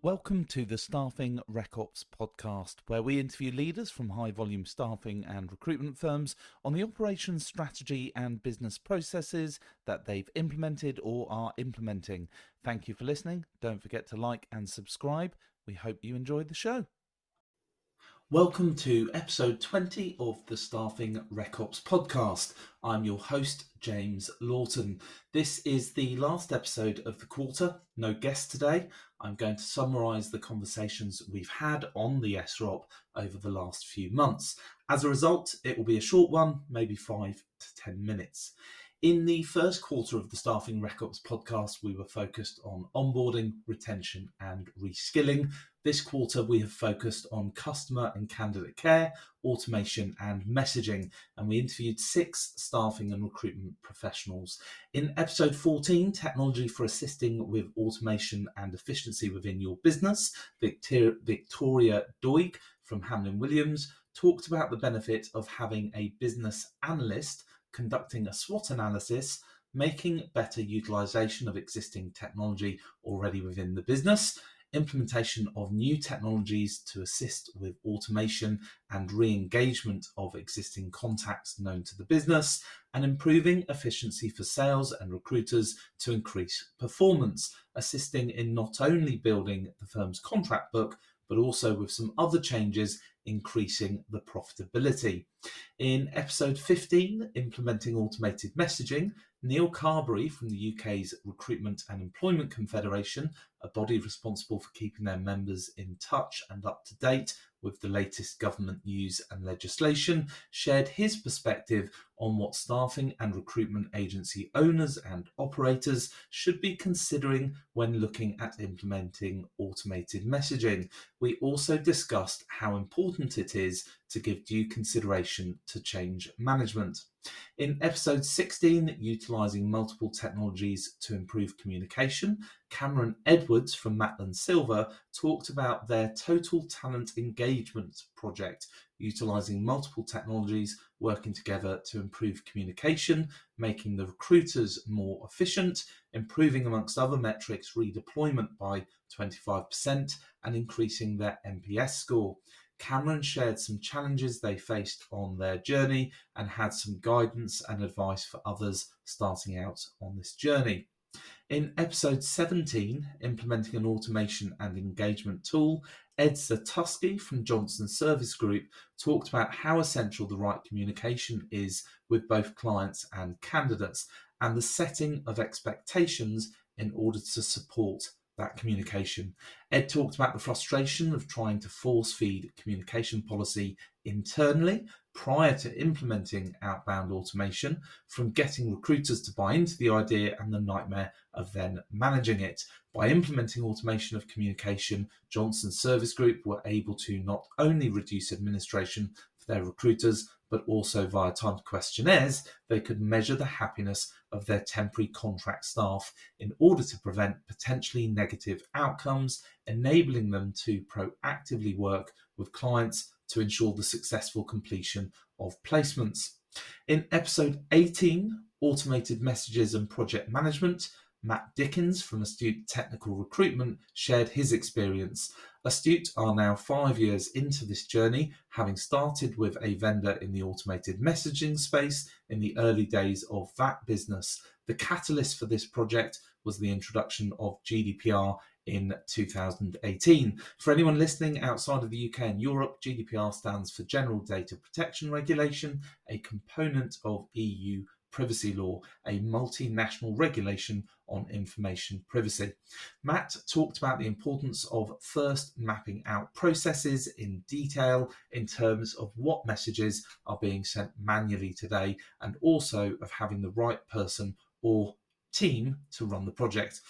Welcome to the Staffing RecOps podcast, where we interview leaders from high volume staffing and recruitment firms on the operations strategy and business processes that they've implemented or are implementing. Thank you for listening. Don't forget to like and subscribe. We hope you enjoyed the show. Welcome to episode 20 of the Staffing RecOps podcast. I'm your host, James Lawton. This is the last episode of the quarter. No guest today. I'm going to summarise the conversations we've had on the SROP over the last few months. As a result, it will be a short one, maybe five to 10 minutes. In the first quarter of the Staffing RecOps podcast, we were focused on onboarding, retention, and reskilling. This quarter, we have focused on customer and candidate care, automation, and messaging, and we interviewed six staffing and recruitment professionals. In episode 14, Technology for Assisting with Automation and Efficiency Within Your Business, Victoria Doig from Hamlyn Williams talked about the benefit of having a business analyst conducting a SWOT analysis, making better utilization of existing technology already within the business, implementation of new technologies to assist with automation and re engagement of existing contacts known to the business, and improving efficiency for sales and recruiters to increase performance, assisting in not only building the firm's contract book, but also with some other changes increasing the profitability. In episode 15, Implementing Automated Messaging, Neil Carberry from the UK's Recruitment and Employment Confederation, a body responsible for keeping their members in touch and up to date with the latest government news and legislation, shared his perspective on what staffing and recruitment agency owners and operators should be considering when looking at implementing automated messaging. We also discussed how important it is to give due consideration to change management. In episode 16, utilising multiple technologies to improve communication, Cameron Edwards from Maitland Silver talked about their Total Talent Engagement project, utilising multiple technologies working together to improve communication, making the recruiters more efficient, improving, amongst other metrics, redeployment by 25%, and increasing their NPS score. Cameron shared some challenges they faced on their journey and had some guidance and advice for others starting out on this journey. In episode 17, Implementing an Automation and Engagement Tool, Ed Zatusky from Johnson Service Group talked about how essential the right communication is with both clients and candidates and the setting of expectations in order to support that communication. Ed talked about the frustration of trying to force feed communication policy internally prior to implementing outbound automation, from getting recruiters to buy into the idea and the nightmare of then managing it. By implementing automation of communication, Johnson Service Group were able to not only reduce administration for their recruiters, but also via timed questionnaires, they could measure the happiness of their temporary contract staff in order to prevent potentially negative outcomes, enabling them to proactively work with clients to ensure the successful completion of placements. In episode 18, Automated Messages and Project Management, Matt Dickens from Astute Technical Recruitment shared his experience. Astute are now five years into this journey, having started with a vendor in the automated messaging space in the early days of that business. The catalyst for this project was the introduction of GDPR in 2018. For anyone listening outside of the UK and Europe, GDPR stands for General Data Protection Regulation, a component of EU privacy law, a multinational regulation on information privacy. Matt talked about the importance of first mapping out processes in detail in terms of what messages are being sent manually today and also of having the right person or team to run the project.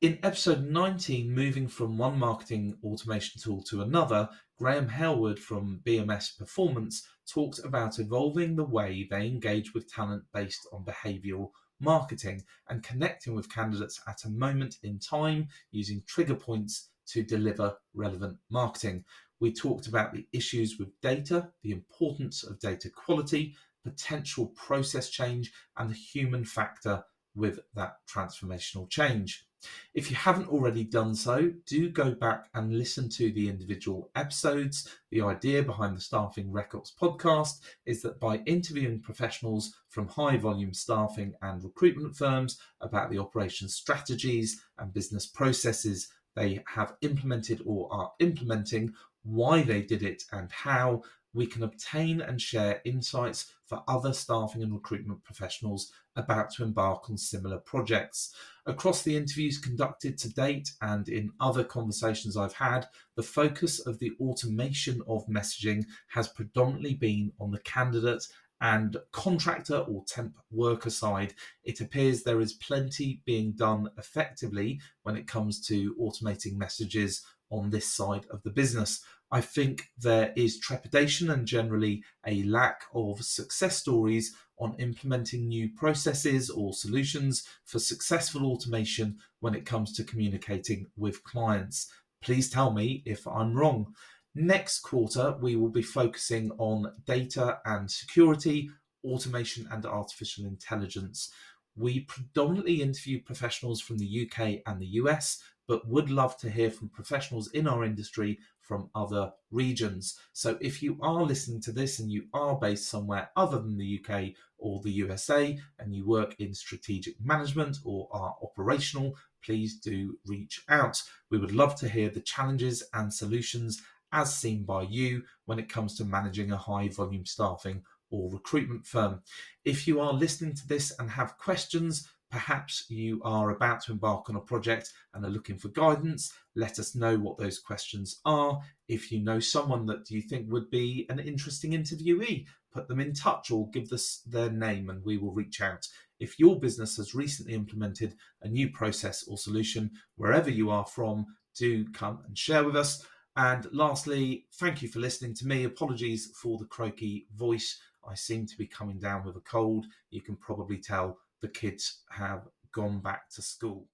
In episode 19, moving from one marketing automation tool to another, Graham Hellwood from BMS Performance talked about evolving the way they engage with talent based on behavioral marketing and connecting with candidates at a moment in time using trigger points to deliver relevant marketing. We talked about the issues with data, the importance of data quality, potential process change, and the human factor with that transformational change. If you haven't already done so, do go back and listen to the individual episodes. The idea behind the Staffing RecOps podcast is that by interviewing professionals from high volume staffing and recruitment firms about the operation strategies and business processes they have implemented or are implementing, why they did it, and how we can obtain and share insights for other staffing and recruitment professionals about to embark on similar projects. Across the interviews conducted to date and in other conversations I've had, the focus of the automation of messaging has predominantly been on the candidate and contractor or temp worker side, it appears there is plenty being done effectively when it comes to automating messages on this side of the business. I think there is trepidation and generally a lack of success stories on implementing new processes or solutions for successful automation when it comes to communicating with clients. Please tell me if I'm wrong. Next quarter, we will be focusing on data and security, automation, and artificial intelligence. We predominantly interview professionals from the UK and the US, but would love to hear from professionals in our industry from other regions. So if you are listening to this and you are based somewhere other than the UK or the USA and you work in strategic management or are operational, please do reach out. We would love to hear the challenges and solutions as seen by you when it comes to managing a high volume staffing or recruitment firm. If you are listening to this and have questions, perhaps you are about to embark on a project and are looking for guidance, let us know what those questions are. If you know someone that you think would be an interesting interviewee, put them in touch or give us their name and we will reach out. If your business has recently implemented a new process or solution, wherever you are from, do come and share with us. And lastly, thank you for listening to me. Apologies for the croaky voice. I seem to be coming down with a cold. You can probably tell the kids have gone back to school.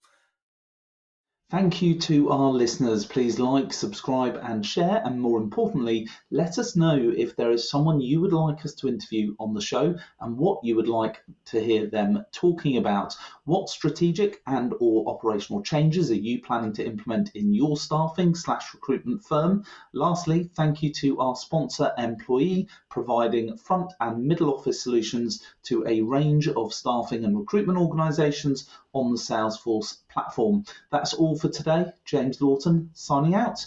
Thank you to our listeners. Please like, subscribe, and share. And more importantly, let us know if there is someone you would like us to interview on the show and what you would like to hear them talking about. What strategic and or operational changes are you planning to implement in your staffing slash recruitment firm? Lastly, thank you to our sponsor Employee, providing front and middle office solutions to a range of staffing and recruitment organizations on the Salesforce platform. That's all for today. James Lawton signing out.